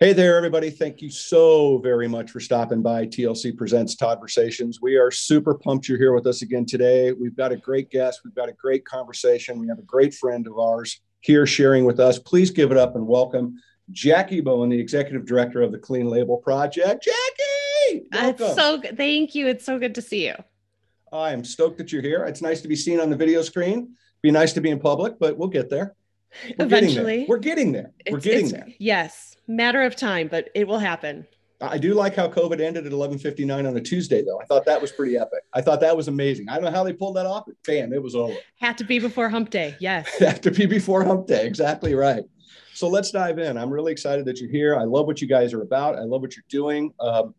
Hey there, everybody. Thank you so very much for stopping by. TLC Presents Toddversations. We are super pumped you're here with us again today. We've got a great guest. We've got a great conversation. We have a great friend of ours here sharing with us. Please give it up and welcome Jackie Bowen, the executive director of the Clean Label Project. Jackie! Welcome. It's so good. Thank you. It's so good to see you. I am stoked that you're here. It's nice to be seen on the video screen. Be nice to be in public, but we'll get there. We're Eventually. Getting We're getting there. We're getting there. Yes. Matter of time, but it will happen. I do like how COVID ended at 11:59 on a Tuesday, though. I thought that was pretty epic. I thought that was amazing. I don't know how they pulled that off, but bam, it was over. Had to be before Hump Day. Yes. Had to be before Hump Day. Exactly right. So let's dive in. I'm really excited that you're here. I love what you guys are about. I love what you're doing. Um,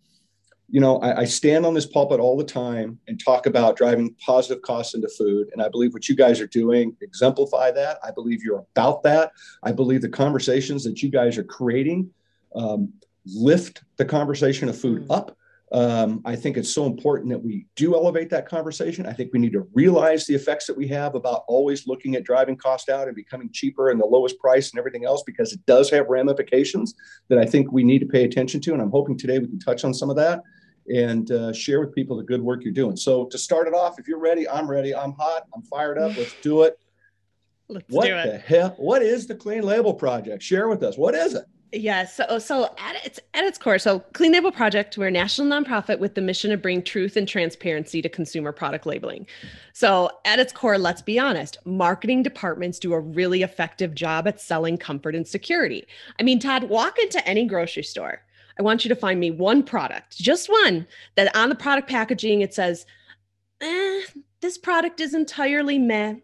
you know, I, I, stand on this pulpit all the time and talk about driving positive costs into food. And I believe what you guys are doing exemplify that. I believe you're about that. I believe the conversations that you guys are creating um, lift the conversation of food mm. up. Um, I think it's so important that we do elevate that conversation. I think we need to realize the effects that we have about always looking at driving cost out and becoming cheaper and the lowest price and everything else because it does have ramifications that I think we need to pay attention to. And I'm hoping today we can touch on some of that and uh, share with people the good work you're doing. So to start it off, if you're ready, I'm ready. I'm hot. I'm fired up. Let's do it. Let's what do the hell? What is the Clean Label Project? Share with us. What is it? Yes. So, so at its at its core, so Clean Label Project, we're a national nonprofit with the mission to bring truth and transparency to consumer product labeling. So, at its core, let's be honest, marketing departments do a really effective job at selling comfort and security. I mean, Todd, walk into any grocery store I want you to find me one product, just one, that on the product packaging it says, eh, this product is entirely meh.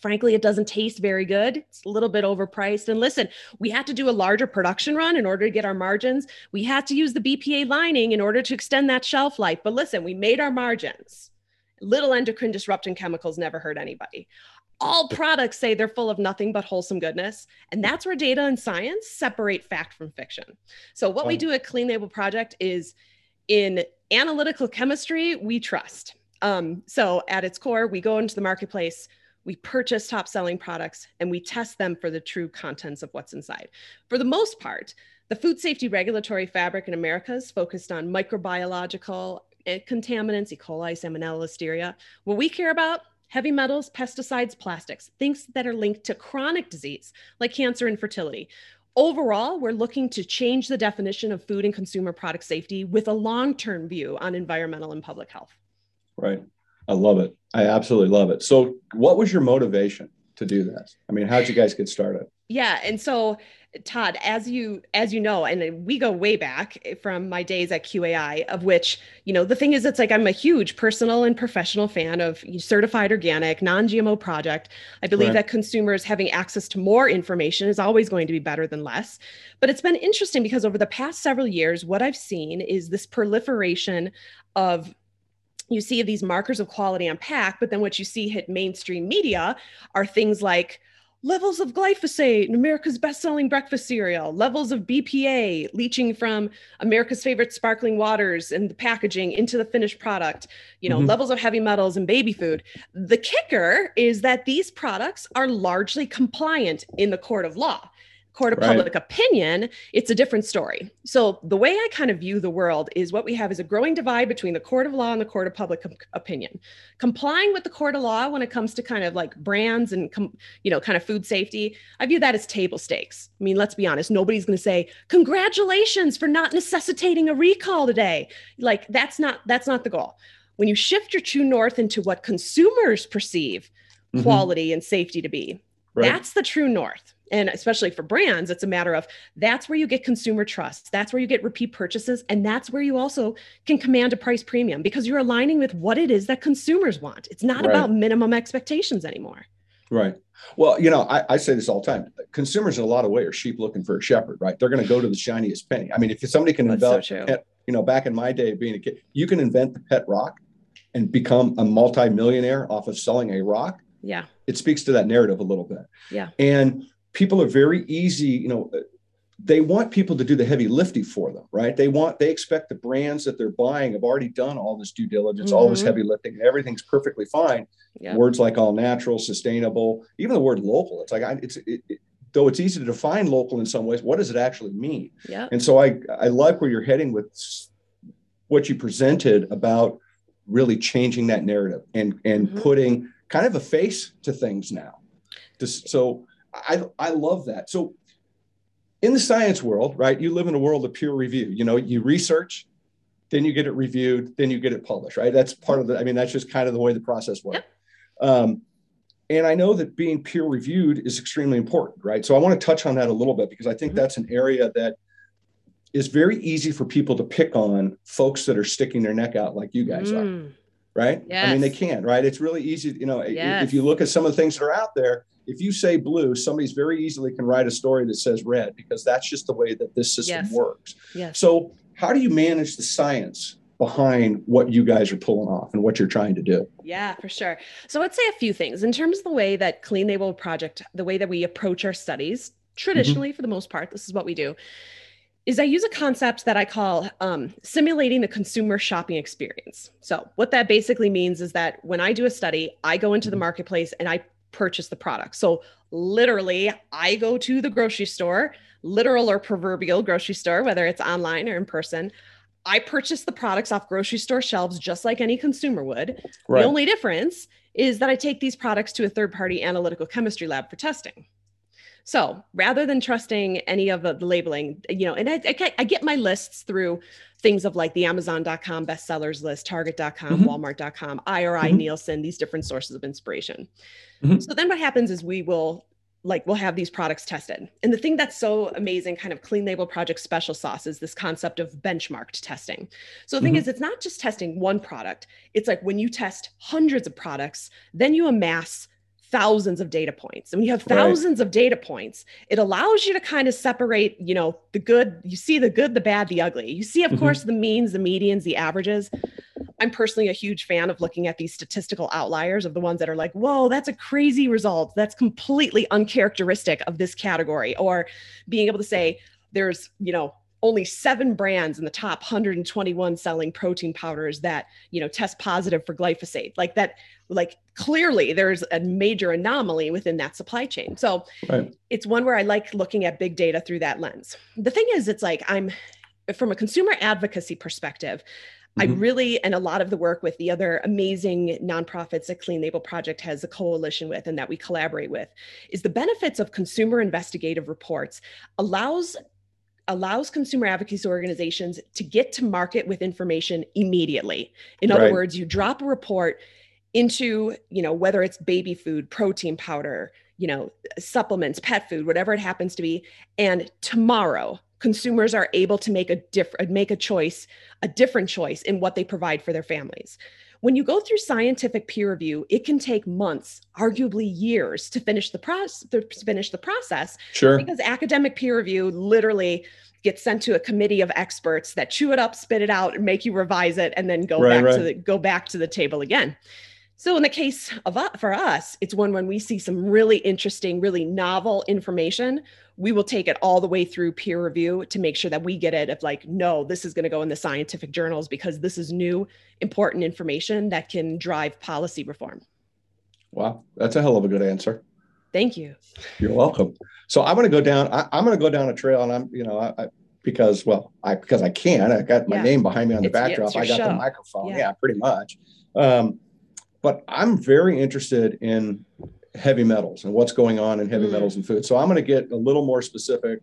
Frankly, it doesn't taste very good. It's a little bit overpriced. And listen, we had to do a larger production run in order to get our margins. We had to use the BPA lining in order to extend that shelf life. But listen, we made our margins. Little endocrine disrupting chemicals never hurt anybody all products say they're full of nothing but wholesome goodness. And that's where data and science separate fact from fiction. So, what we do at Clean Label Project is in analytical chemistry, we trust. Um, so, at its core, we go into the marketplace, we purchase top selling products, and we test them for the true contents of what's inside. For the most part, the food safety regulatory fabric in America is focused on microbiological eh, contaminants, E. coli, Salmonella, Listeria. What we care about heavy metals, pesticides, plastics, things that are linked to chronic disease like cancer and fertility. Overall, we're looking to change the definition of food and consumer product safety with a long term view on environmental and public health. Right. I love it. I absolutely love it. So, what was your motivation to do this? I mean, how'd you guys get started? Yeah. And so, Todd, as you as you know, and we go way back eh, from my days at QAI, of which you know the thing is, it's like I'm a huge personal and professional fan of certified organic, non-GMO project. I believe right. that consumers having access to more information is always going to be better than less. But it's been interesting because over the past several years, what I've seen is this proliferation of you see these markers of quality on pack, but then what you see hit mainstream media are things like levels of glyphosate in America's best-selling breakfast cereal, levels of BPA leaching from America's favorite sparkling waters and the packaging into the finished product, you know, mm-hmm. levels of heavy metals in baby food. The kicker is that these products are largely compliant in the court of law court of right. public opinion, it's a different story. So the way I kind of view the world is what we have is a growing divide between the court of law and the court of public com- opinion. Complying with the court of law when it comes to kind of like brands and com- you know kind of food safety, I view that as table stakes. I mean, let's be honest, nobody's going to say congratulations for not necessitating a recall today. Like that's not that's not the goal. When you shift your true north into what consumers perceive mm-hmm. quality and safety to be, right. that's the true north and especially for brands it's a matter of that's where you get consumer trust that's where you get repeat purchases and that's where you also can command a price premium because you're aligning with what it is that consumers want. It's not right. about minimum expectations anymore. Right. Well you know I, I, say this all the time consumers in a lot of ways are sheep looking for a shepherd right? They're going to go to the shiniest penny. I mean if somebody can invent so pet, you know back in my day being a kid you can invent the pet rock and become a multimillionaire off of selling a rock. Yeah. It speaks to that narrative a little bit. Yeah. And people are very easy, you know, they want people to do the heavy lifting for them, right? They want, they expect the brands that they're buying have already done all this due diligence, mm-hmm. all this mm-hmm. heavy lifting, and everything's perfectly fine. Words like all natural, sustainable, even the word local. It's like, I, it's, it, it, though it's easy to define local in some ways, what does it actually mean? Yeah. And so I I like where you're heading with what you presented about really changing that narrative and and mm-hmm. putting kind of a face to things now. Just, so I I love that. So in the science world, right? You live in a world of peer review. You know, you research, then you get it reviewed, then you get it published, right? That's part of the. I mean, that's just kind of the way the process works. Yep. Um, and I know that being peer reviewed is extremely important, right? So I want to touch on that a little bit because I think mm-hmm. that's an area that is very easy for people to pick on folks that are sticking their neck out like you guys mm. are, right? Yes. I mean, they can, right? It's really easy, you know, yes. if you look at some of the things that are out there, if you say blue, somebody's very easily can write a story that says red because that's just the way that this system yes. works. Yes. So how do you manage the science behind what you guys are pulling off and what you're trying to do. Yeah, for sure. So I'd say a few things in terms of the way that Clean Label Project, the way that we approach our studies, traditionally mm-hmm. for the most part, this is what we do. Is I use a concept that I call um, simulating the consumer shopping experience. So, what that basically means is that when I do a study, I go into the mm-hmm. marketplace and I purchase the product. So, literally, I go to the grocery store, literal or proverbial grocery store, whether it's online or in person. I purchase the products off grocery store shelves just like any consumer would. Right. The only difference is that I take these products to a third party analytical chemistry lab for testing. So rather than trusting any of the, labeling, you know, and I, I, I, get my lists through things of like the Amazon.com bestsellers list, Target.com, mm-hmm. Walmart.com, IRI, mm-hmm. Nielsen, these different sources of inspiration. Mm-hmm. So then what happens is we will like we'll have these products tested. And the thing that's so amazing, kind of clean label project special sauce, is this concept of benchmarked testing. So the mm-hmm. thing is, it's not just testing one product. It's like when you test hundreds of products, then you amass thousands of data points. And when you have thousands right. of data points, it allows you to kind of separate, you know, the good, you see the good, the bad, the ugly. You see, of mm-hmm. course, the means, the medians, the averages. I'm personally a huge fan of looking at these statistical outliers of the ones that are like, whoa, that's a crazy result. That's completely uncharacteristic of this category. Or being able to say, there's, you know, only seven brands in the top 121 selling protein powders that you know test positive for glyphosate like that like clearly there's a major anomaly within that supply chain so right. it's one where i like looking at big data through that lens the thing is it's like i'm from a consumer advocacy perspective I mm-hmm. really, and a lot of the work with the other amazing nonprofits that Clean Label Project has a coalition with and that we collaborate with, is the benefits of consumer investigative reports allows allows consumer advocacy organizations to get to market with information immediately. In right. other words, you drop a report into, you know, whether it's baby food, protein powder, you know, supplements, pet food, whatever it happens to be, and tomorrow consumers are able to make a different make a choice a different choice in what they provide for their families when you go through scientific peer review it can take months arguably years to finish the process to finish the process sure because academic peer review literally gets sent to a committee of experts that chew it up spit it out and make you revise it and then go right, back right. to the go back to the table again so in the case of uh, for us, it's one when we see some really interesting, really novel information, we will take it all the way through peer review to make sure that we get it of like, no, this is going to go in the scientific journals because this is new, important information that can drive policy reform. Wow, that's a hell of a good answer. Thank you. You're welcome. So I'm going to go down. I, am going to go down a trail, and I'm, you know, I, I because well, I because I can. I got my yeah. name behind me on the it's, backdrop. I got show. the microphone. Yeah. yeah, pretty much. Um, but I'm very interested in heavy metals and what's going on in heavy mm. metals and food. So I'm going to get a little more specific,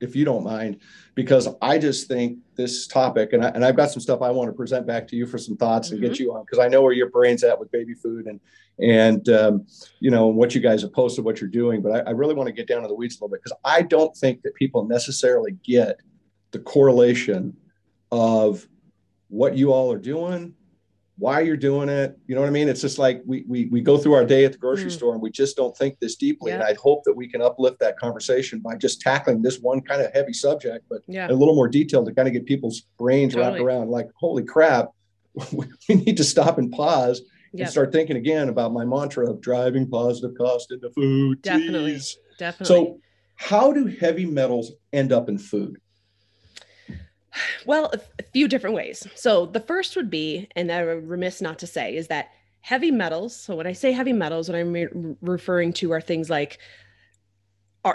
if you don't mind, because I just think this topic, and, I, and I've got some stuff I want to present back to you for some thoughts mm-hmm. and get mm-hmm. you on, because I know where your brain's at with baby food and and um, you know what you guys have posted, what you're doing. But I, I really want to get down to the weeds a little bit because I don't think that people necessarily get the correlation of what you all are doing why you're doing it. You know what I mean? It's just like we we we go through our day at the grocery mm. store and we just don't think this deeply. Yeah. And I hope that we can uplift that conversation by just tackling this one kind of heavy subject, but yeah. a little more detail to kind of get people's brains totally. wrapped around. Like, holy crap, we need to stop and pause yep. and start thinking again about my mantra of driving positive cost into food. Definitely, Jeez. definitely. So, how do heavy metals end up in food? Well, a few different ways. So the first would be, and I'm remiss not to say, is that heavy metals. So when I say heavy metals, what I'm re- referring to are things like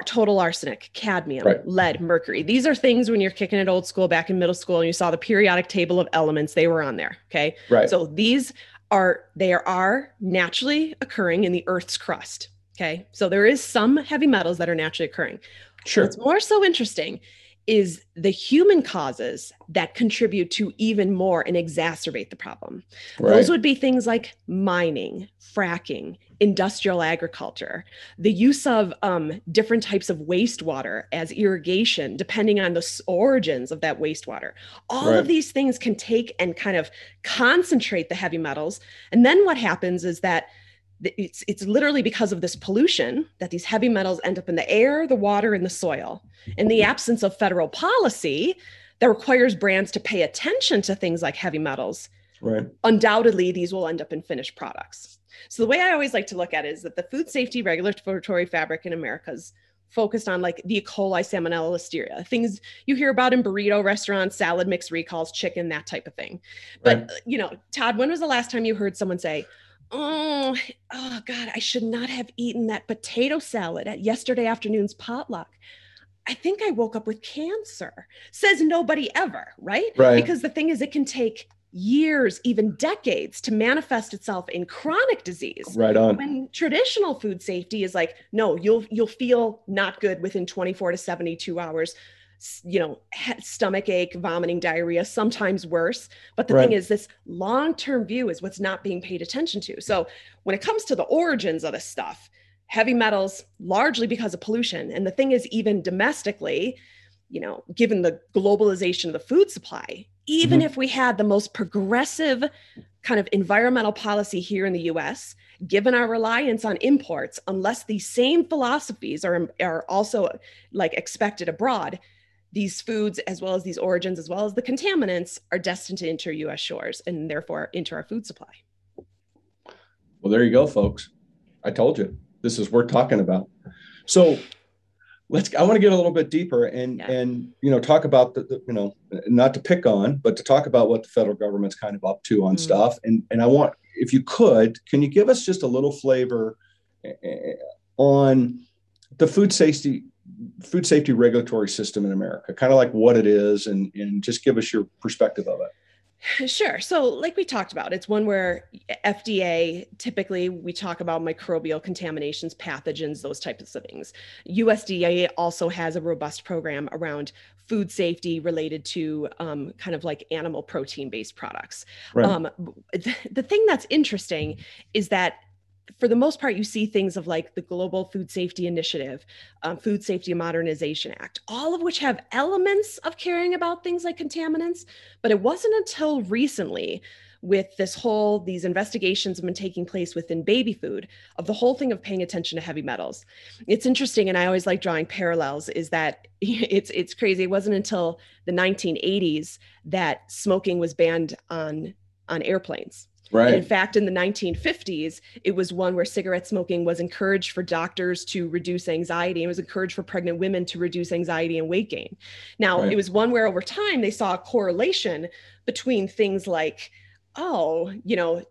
total arsenic, cadmium, right. lead, mercury. These are things when you're kicking it old school back in middle school and you saw the periodic table of elements, they were on there. Okay. Right. So these are they are naturally occurring in the Earth's crust. Okay. So there is some heavy metals that are naturally occurring. Sure. What's more so interesting is the human causes that contribute to even more and exacerbate the problem. Right. Those would be things like mining, fracking, industrial agriculture, the use of um, different types of wastewater as irrigation, depending on the origins of that wastewater. All right. of these things can take and kind of concentrate the heavy metals. And then what happens is that it's it's literally because of this pollution that these heavy metals end up in the air, the water, and the soil. In the absence of federal policy that requires brands to pay attention to things like heavy metals, right. undoubtedly these will end up in finished products. So the way I always like to look at it is that the food safety regulatory fabric in America is focused on like the E. coli, salmonella, listeria, things you hear about in burrito restaurants, salad mix recalls, chicken, that type of thing. But right. Uh, you know, Todd, when was the last time you heard someone say, oh, oh God, I should not have eaten that potato salad at yesterday afternoon's potluck. I think I woke up with cancer. Says nobody ever, right? Right. Because the thing is, it can take years, even decades to manifest itself in chronic disease. Right on. When traditional food safety is like, no, you'll you'll feel not good within 24 to 72 hours you know, stomach ache, vomiting, diarrhea, sometimes worse. But the right. thing is, this long term view is what's not being paid attention to. So when it comes to the origins of this stuff, heavy metals, largely because of pollution. And the thing is, even domestically, you know, given the globalization of the food supply, even mm-hmm. if we had the most progressive kind of environmental policy here in the US, given our reliance on imports, unless these same philosophies are, are also like expected abroad, these foods, as well as these origins, as well as the contaminants, are destined to enter US shores and therefore into our food supply. Well, there you go, folks. I told you this is worth talking about. So let's I want to get a little bit deeper and yeah. and you know talk about the, the, you know not to pick on but to talk about what the federal government's kind of up to on mm. stuff and and I want if you could can you give us just a little flavor eh, eh, on the food safety food safety regulatory system in America, kind of like what it is, and, and just give us your perspective of it. Sure. So, like we talked about, it's one where FDA typically we talk about microbial contaminations, pathogens, those types of things. USDA also has a robust program around food safety related to um, kind of like animal protein based products. Right. Um, the thing that's interesting is that for the most part, you see things of like the Global Food Safety Initiative, um, Food Safety Modernization Act, all of which have elements of caring about things like contaminants. But it wasn't until recently, with this whole, these investigations have been taking place within baby food, of the whole thing of paying attention to heavy metals. It's interesting, and I always like drawing parallels, is that it's it's crazy. It wasn't until the 1980s that smoking was banned on on airplanes Right. And in fact, in the 1950s, it was one where cigarette smoking was encouraged for doctors to reduce anxiety. It was encouraged for pregnant women to reduce anxiety and weight gain. Now, right. it was one where over time they saw a correlation between things like, oh, you know,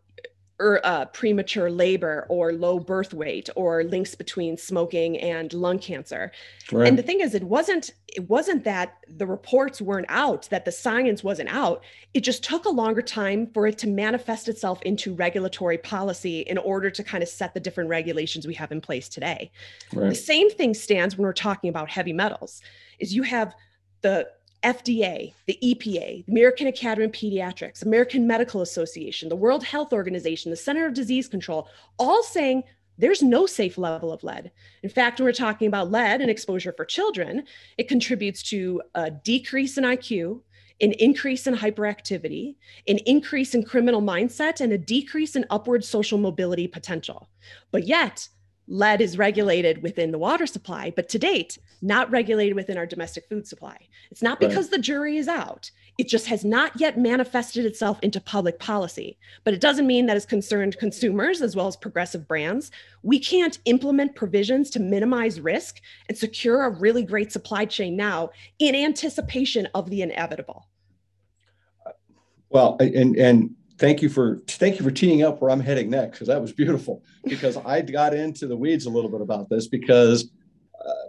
uh, premature labor or low birth weight or links between smoking and lung cancer right. and the thing is it wasn't it wasn't that the reports weren't out that the science wasn't out it just took a longer time for it to manifest itself into regulatory policy in order to kind of set the different regulations we have in place today right. the same thing stands when we're talking about heavy metals is you have the FDA, the EPA, the American Academy of Pediatrics, American Medical Association, the World Health Organization, the Center of Disease Control, all saying there's no safe level of lead. In fact, when we're talking about lead and exposure for children, it contributes to a decrease in IQ, an increase in hyperactivity, an increase in criminal mindset, and a decrease in upward social mobility potential. But yet, lead is regulated within the water supply, but to date, not regulated within our domestic food supply. It's not because right. the jury is out. It just has not yet manifested itself into public policy. But it doesn't mean that as concerned consumers as well as progressive brands, we can't implement provisions to minimize risk and secure a really great supply chain now in anticipation of the inevitable. Well, and and thank you for thank you for teeing up where I'm heading next because that was beautiful. Because I got into the weeds a little bit about this because uh,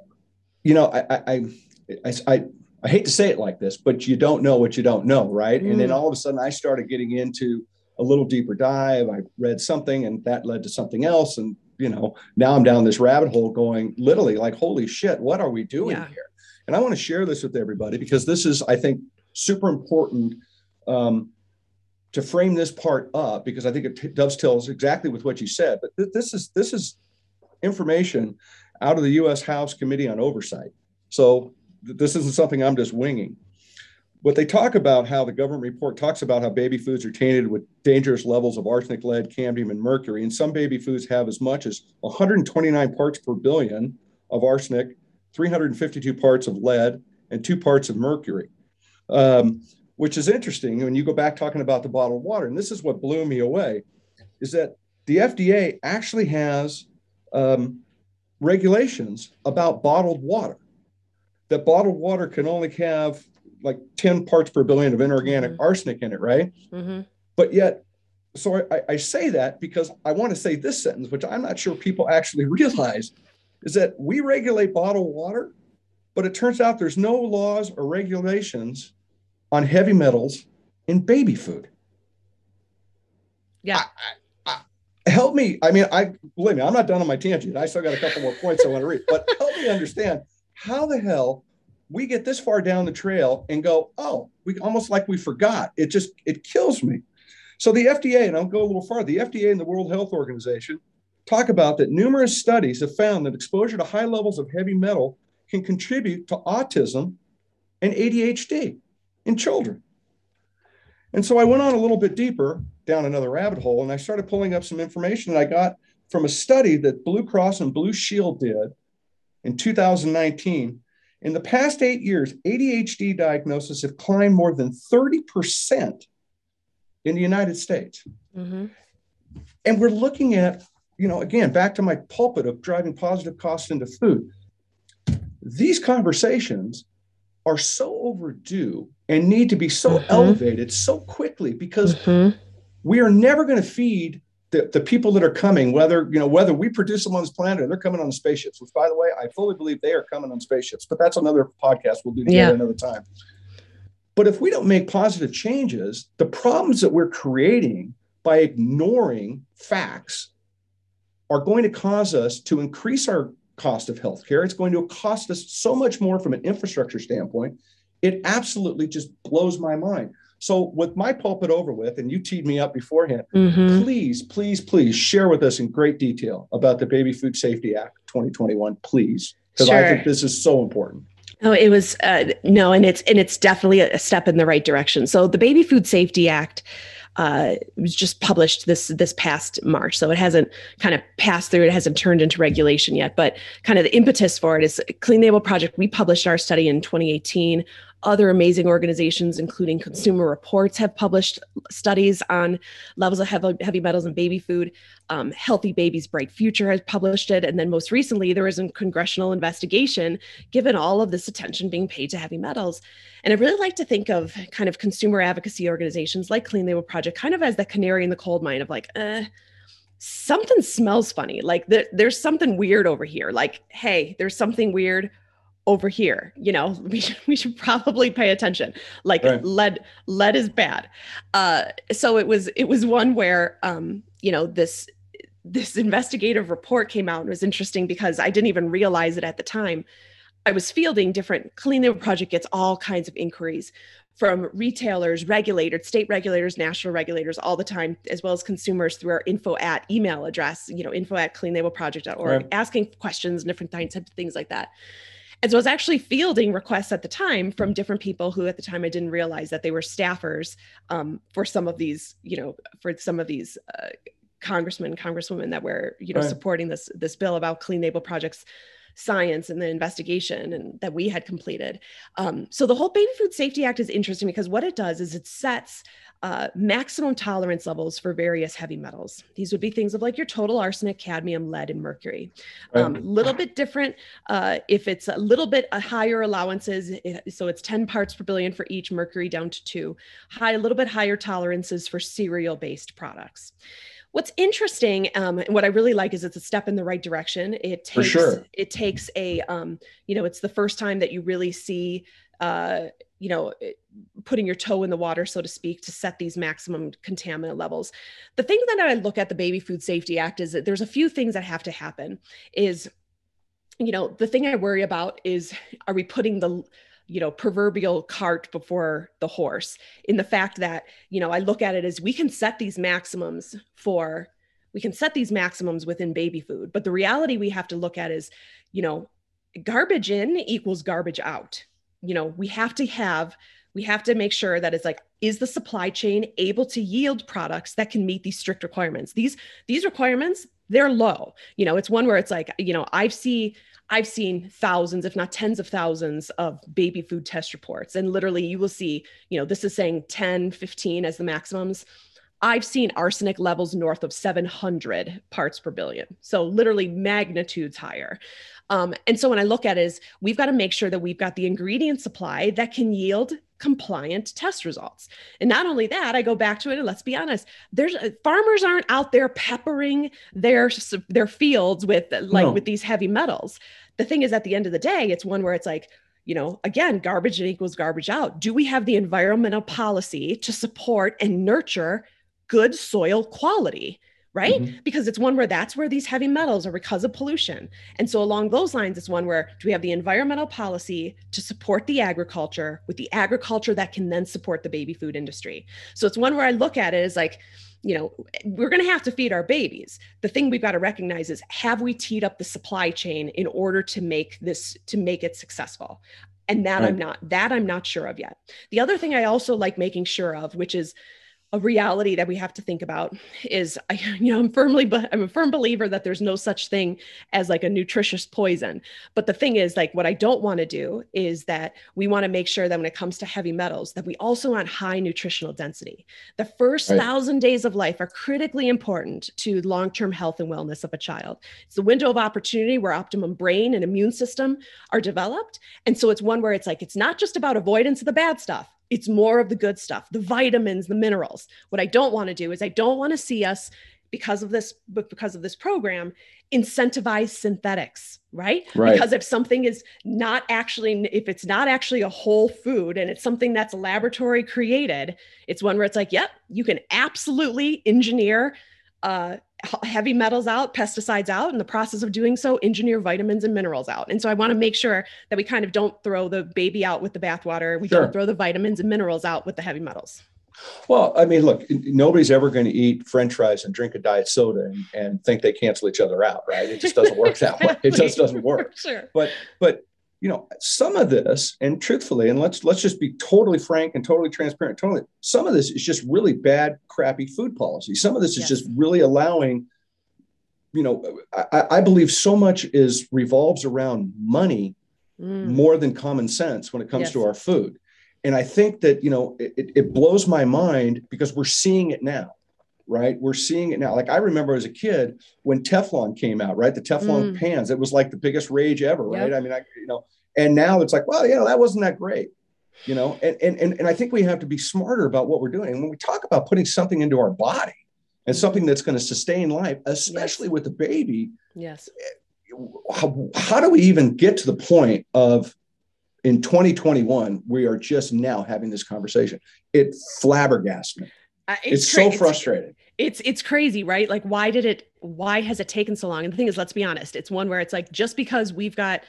you know, I, I, I, I, I hate to say it like this, but you don't know what you don't know, right? Mm. And then mm. all of a sudden, I started getting into a little deeper dive. I read something, and that led to something else, and you know, now I'm down this rabbit hole, going literally like, holy shit, what are we doing yeah. here? And I want to share this with everybody because this is, I think, super important um, to frame this part up because I think it dovetails exactly with what you said. But th- this is this is information out of the U.S. House Committee on Oversight. So th- this isn't something I'm just winging. What they talk about, how the government report talks about how baby foods are tainted with dangerous levels of arsenic, lead, cadmium, and mercury. And some baby foods have as much as 129 parts per billion of arsenic, 352 parts of lead, and two parts of mercury. Um, which is interesting when you go back talking about the bottled water. And this is what blew me away is that the FDA actually has um, regulations about bottled water. That bottled water can only have like 10 parts per billion of inorganic mm-hmm. arsenic in it, right? Mm-hmm. But yet, so I, I say that because I want to say this sentence, which I'm not sure people actually realize, is that we regulate bottled water, but it turns out there's no laws or regulations on heavy metals in baby food. Yeah. I, I, help me. I mean, I believe me, I'm not done on my tangent. I still got a couple more points I want to read, but help me understand how the hell we get this far down the trail and go, oh, we almost like we forgot. It just it kills me. So the FDA, and I'll go a little farther, the FDA and the World Health Organization talk about that numerous studies have found that exposure to high levels of heavy metal can contribute to autism and ADHD in children. And so I went on a little bit deeper down another rabbit hole and I started pulling up some information that I got from a study that Blue Cross and Blue Shield did in 2019. In the past eight years, ADHD diagnoses have climbed more than 30% in the United States. Mm-hmm. And we're looking at, you know, again, back to my pulpit of driving positive costs into food. These conversations are so overdue and need to be so mm-hmm. elevated so quickly because mm-hmm. we are never going to feed the, the people that are coming, whether you know whether we produce them on this planet or they're coming on the spaceships. Which, by the way, I fully believe they are coming on spaceships. But that's another podcast we'll do together yeah. another time. But if we don't make positive changes, the problems that we're creating by ignoring facts are going to cause us to increase our cost of healthcare. It's going to cost us so much more from an infrastructure standpoint. It absolutely just blows my mind. So, with my pulpit over with, and you teed me up beforehand, mm-hmm. please, please, please share with us in great detail about the Baby Food Safety Act 2021, please, because sure. I think this is so important. Oh, it was uh, no, and it's and it's definitely a step in the right direction. So, the Baby Food Safety Act uh, was just published this this past March, so it hasn't kind of passed through. It hasn't turned into regulation yet, but kind of the impetus for it is Clean Label Project. We published our study in 2018 other amazing organizations, including Consumer Reports, have published studies on levels of heavy, heavy metals in baby food. Um, Healthy Babies Bright Future has published it. And then most recently, there was a congressional investigation given all of this attention being paid to heavy metals. And I really like to think of kind of consumer advocacy organizations like Clean Label Project kind of as the canary in the coal mine of like, uh, something smells funny. Like there, there's something weird over here. Like, hey, there's something weird over here you know we should, we should probably pay attention like right. lead lead is bad uh so it was it was one where um you know this this investigative report came out and was interesting because i didn't even realize it at the time i was fielding different clean label project gets all kinds of inquiries from retailers regulators state regulators national regulators all the time as well as consumers through our info at email address you know info at cleanlabelproject.org right. asking questions different types of things like that and so I was actually fielding requests at the time from different people who at the time I didn't realize that they were staffers um, for some of these, you know, for some of these uh, congressmen, congresswomen that were, you know, right. supporting this this bill about clean label projects science and the investigation and that we had completed. Um, so the whole Baby Food Safety Act is interesting because what it does is it sets uh, maximum tolerance levels for various heavy metals. These would be things of like your total arsenic, cadmium, lead, and mercury. A um, little bit different uh, if it's a little bit a higher allowances. It, so it's 10 parts per billion for each, mercury down to two. High, a little bit higher tolerances for cereal based products What's interesting, um, and what I really like is it's a step in the right direction. It takes sure. it takes a um, you know, it's the first time that you really see uh, you know, putting your toe in the water, so to speak, to set these maximum contaminant levels. The thing that I look at the Baby Food Safety Act is that there's a few things that have to happen. Is you know, the thing I worry about is are we putting the you know proverbial cart before the horse in the fact that you know i look at it as we can set these maximums for we can set these maximums within baby food. But the reality we have to look at is you know garbage in equals garbage out. You know we have to have we have to make sure that it's like is the supply chain able to yield products that can meet these strict requirements? These these requirements they're low. You know it's one where it's like you know i see I've seen thousands, if not tens of thousands of baby food test reports. And literally, you will see, you know, this is saying 10, 15 as the maximums. I've seen arsenic levels north of 700 parts per billion. So literally magnitudes higher. Um, and so when I look at it is we've got to make sure that we've got the ingredient supply that can yield compliant test results. And not only that, I go back to it and let's be honest, there's uh, farmers aren't out there peppering their their fields with like no. with these heavy metals. The thing is at the end of the day, it's one where it's like you know, again, garbage in equals garbage out. Do we have the environmental policy to support and nurture good soil quality? Right? Mm-hmm. Because it's one where that's where these heavy metals are because of pollution. And so, along those lines, it's one where do we have the environmental policy to support the agriculture with the agriculture that can then support the baby food industry? So, it's one where I look at it as like, you know, we're going to have to feed our babies. The thing we've got to recognize is have we teed up the supply chain in order to make this to make it successful? And that right. I'm not that I'm not sure of yet. The other thing I also like making sure of, which is a reality that we have to think about is I, you know i'm firmly but i'm a firm believer that there's no such thing as like a nutritious poison. But the thing is like what i don't want to do is that we want to make sure that when it comes to heavy metals that we also want high nutritional density. The first right. thousand days of life are critically important to long-term health and wellness of a child. It's the window of opportunity where optimum brain and immune system are developed. And so it's one where it's like it's not just about avoidance of the bad stuff it's more of the good stuff, the vitamins, the minerals. What I don't want to do is I don't want to see us because of this because of this program incentivize synthetics right? right because if something is not actually if it's not actually a whole food and it's something that's laboratory created it's one where it's like yep you can absolutely engineer uh, heavy metals out, pesticides out, in the process of doing so, engineer vitamins and minerals out. And so I want to make sure that we kind of don't throw the baby out with the bathwater. We sure. don't throw the vitamins and minerals out with the heavy metals. Well, I mean, look, nobody's ever going to eat French fries and drink a diet soda and, and think they cancel each other out, right? It just doesn't work that way. It just doesn't work. sure. But but you know, some of this, and truthfully, and let's let's just be totally frank and totally transparent. Totally, some of this is just really bad, crappy food policy. Some of this is yes. just really allowing. You know, I, I, believe so much is revolves around money mm. more than common sense when it comes yes. to our food, and I think that you know it, it blows my mind because we're seeing it now right? We're seeing it now. Like I remember as a kid when Teflon came out, right? The Teflon mm. pans, it was like the biggest rage ever, right? Yep. I mean, I, you know, and now it's like, well, you know, that wasn't that great, you know, and, and, and, and I think we have to be smarter about what we're doing. And when we talk about putting something into our body and something that's going to sustain life, especially yes. with the baby. Yes. How, how do we even get to the point of in 2021, we are just now having this conversation. It flabbergasts me. Uh, it's, it's cra- so frustrating. It's, it's it's crazy, right? Like, why did it? Why has it taken so long? And the thing is, let's be honest. It's one where it's like just because we've got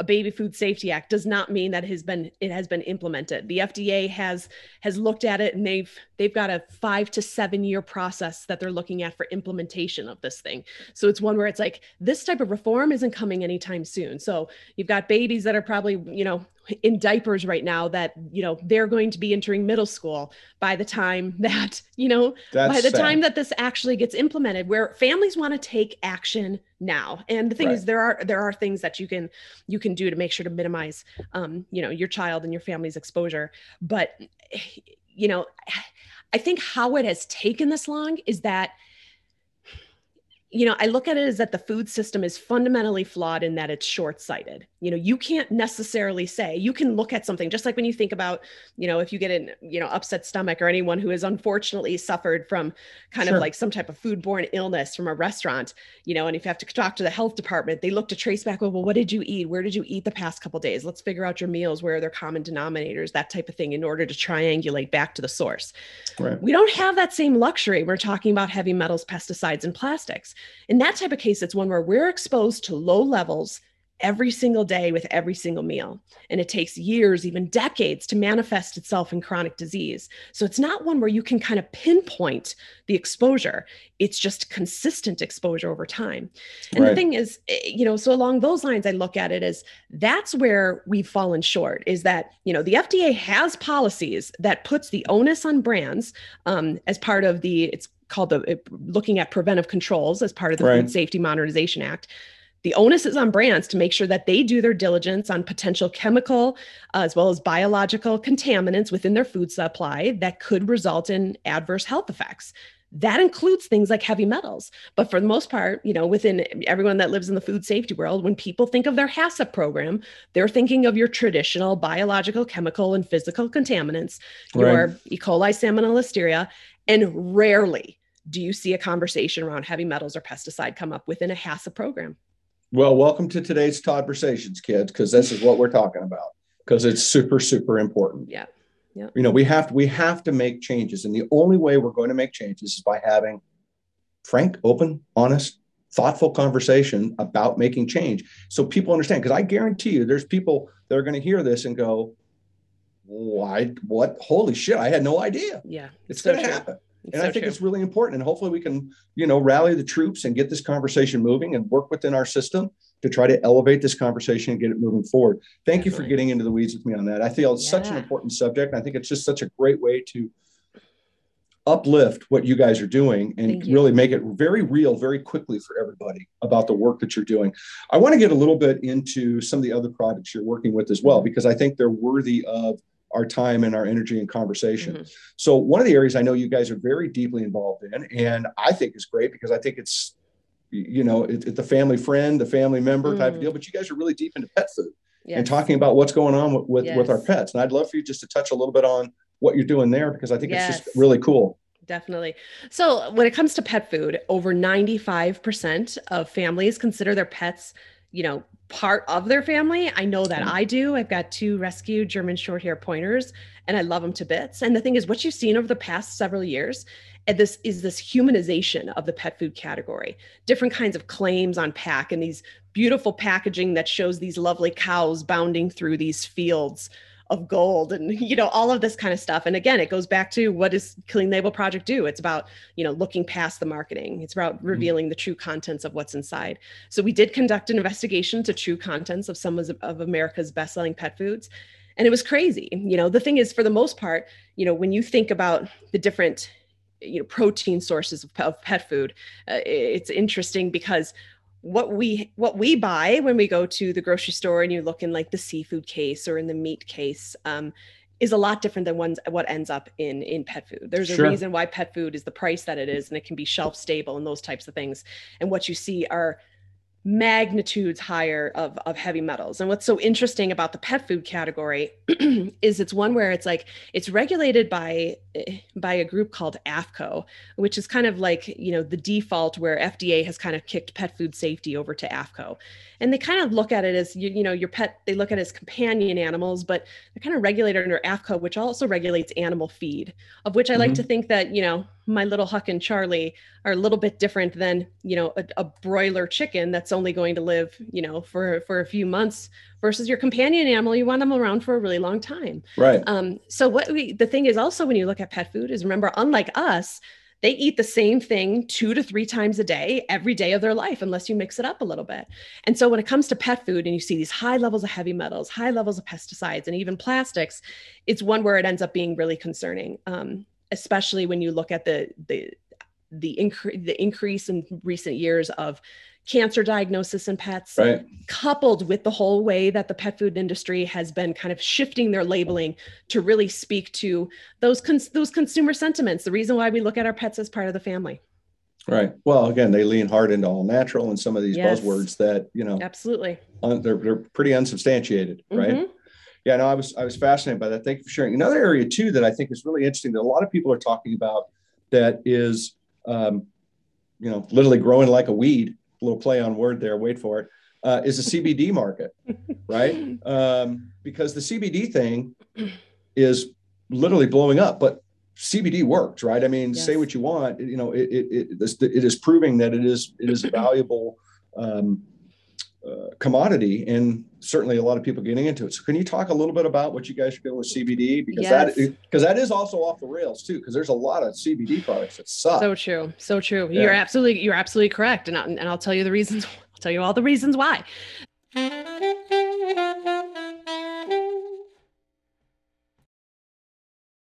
a baby food safety act does not mean that it has been it has been implemented the fda has has looked at it and they've they've got a five to seven year process that they're looking at for implementation of this thing so it's one where it's like this type of reform isn't coming anytime soon so you've got babies that are probably you know in diapers right now that you know they're going to be entering middle school by the time that you know That's by the sad. time that this actually gets implemented where families want to take action now and the thing right. is there are there are things that you can you can do to make sure to minimize um you know your child and your family's exposure but you know i think how it has taken this long is that you know, I look at it as that the food system is fundamentally flawed in that it's short sighted. You know, you can't necessarily say, you can look at something just like when you think about, you know, if you get an, you know, upset stomach or anyone who has unfortunately suffered from kind sure. of like some type of foodborne illness from a restaurant, you know, and if you have to talk to the health department, they look to trace back, well, well what did you eat? Where did you eat the past couple days? Let's figure out your meals, where are their common denominators, that type of thing, in order to triangulate back to the source. Right. We don't have that same luxury. We're talking about heavy metals, pesticides, and plastics. In that type of case, it's one where we're exposed to low levels every single day with every single meal. And it takes years, even decades, to manifest itself in chronic disease. So it's not one where you can kind of pinpoint the exposure. It's just consistent exposure over time. And right. the thing is, eh, you know, so along those lines, I look at it as that's where we've fallen short is that, you know, the FDA has policies that puts the onus on brands um, as part of the, it's called the eh, looking at preventive controls as part of the right. Food Safety Modernization Act. The onus is on brands to make sure that they do their diligence on potential chemical uh, as well as biological contaminants within their food supply that could result in adverse health effects. That includes things like heavy metals. But for the most part you know within everyone that lives in the food safety world when people think of their HACCP program they're thinking of your traditional biological chemical and physical contaminants. Right. your e. coli salmonella listeria and rarely do you see a conversation around heavy metals or pesticide come up within a HACCP program well, welcome to today's Toddversations, kids, because this is what we're talking about. Because it's super, super important. Yeah. Yeah. You know, we have to we have to make changes. And the only way we're going to make changes is by having frank, open, honest, thoughtful conversation about making change. So people understand. Because I guarantee you there's people that are going to hear this and go, why what holy shit, I had no idea. Yeah. It's, it's gonna happen and so I think true. it's really important. And hopefully we can, you know, rally the troops and get this conversation moving and work within our system to try to elevate this conversation and get it moving forward. Thank Definitely. you for getting into the weeds with me on that. I feel it's yeah. such an important subject. I think it's just such a great way to uplift what you guys are doing and really make it very real very quickly for everybody about the work that you're doing. I want to get a little bit into some of the other projects you're working with as well, mm-hmm. because I think they're worthy of our time and our energy and conversation. Mm-hmm. So one of the areas I know you guys are very deeply involved in, and I think is great because I think it's, you know, it's it, the family friend, the family member mm. type of mm. deal. But you guys are really deep into pet food yes. and talking about what's going on with with, yes. with, our pets. And I'd love for you just to touch a little bit on what you're doing there because I think yes. it's just really cool. Definitely. So when it comes to pet food, over 95% of families consider their pets you know, part of their family. I know that mm. I do. I've got two rescue German short hair pointers and I love them to bits. And the thing is, what you've seen over the past several years and this is this humanization of the pet food category different kinds of claims on pack and these beautiful packaging that shows these lovely cows bounding through these fields of gold and you know all of this kind of stuff. And again it goes back to what does clean label project do? It's about you know looking past the marketing. It's about mm-hmm. revealing mm-hmm. the true contents of what's inside. So we did conduct an investigation to true contents of some of, of america's best-selling pet foods. And it was crazy. You know the thing is for the most part you know when you think about the different you know protein sources of, of pet food uh, it's interesting because what we what we buy when we go to the grocery store and you look in like the seafood case or in the meat case um, is a lot different than one's what ends up in in pet food. There's a reason why pet food is the price that it is, and it can be shelf stable and those types of things. And what you see are magnitudes higher of, of heavy metals. And what's so interesting about the pet food category is it's one where it's like it's regulated by eh, by a group called AAFCO, which is kind of like, you know, the default where FDA has kind of kicked pet food safety over to AAFCO. And they kind of look at it as you, you know, your pet, they look at it as companion animals, but they're kind of regulated under AAFCO, which also regulates animal feed, of which I mm-hmm. like to think that, you know, my little Huck and Charlie are a little bit different than you know a, a, broiler chicken that's only going to live you know for for a few months versus your companion animal. You want them around for a really long time. Right. Um so what we the thing is also when you look at pet food is remember unlike us they eat the same thing two to three times a day every day of their life unless you mix it up a little bit. And so when it comes to pet food and you see these high levels of heavy metals high levels of pesticides and even plastics it's one where it ends up being really concerning. Um, especially when you look at the the the, incre- the increase in recent years of cancer diagnosis in pets right. coupled with the whole way that the pet food industry has been kind of shifting their labeling to really speak to those cons- those consumer sentiments the reason why we look at our pets as part of the family Right. Well, again, they lean hard into all natural and some of these yes. buzzwords that you know absolutely un, they're they're pretty unsubstantiated, right? Mm-hmm. Yeah, no, I was I was fascinated by that. Thank you for sharing. Another area too that I think is really interesting that a lot of people are talking about that is, um, you know, literally growing like a weed. A little play on word there. Wait for it. Uh, is the CBD market, right? Um, because the CBD thing is literally blowing up, but CBD works, right? I mean, yes. say what you want, you know, it, it, it, it is proving that it is, it is a valuable um, uh, commodity and certainly a lot of people getting into it. So can you talk a little bit about what you guys are doing with CBD? Because yes. that, because that is also off the rails too, because there's a lot of CBD products that suck. So true. So true. Yeah. You're absolutely, you're absolutely correct. And, I, and I'll tell you the reasons, I'll tell you all the reasons why.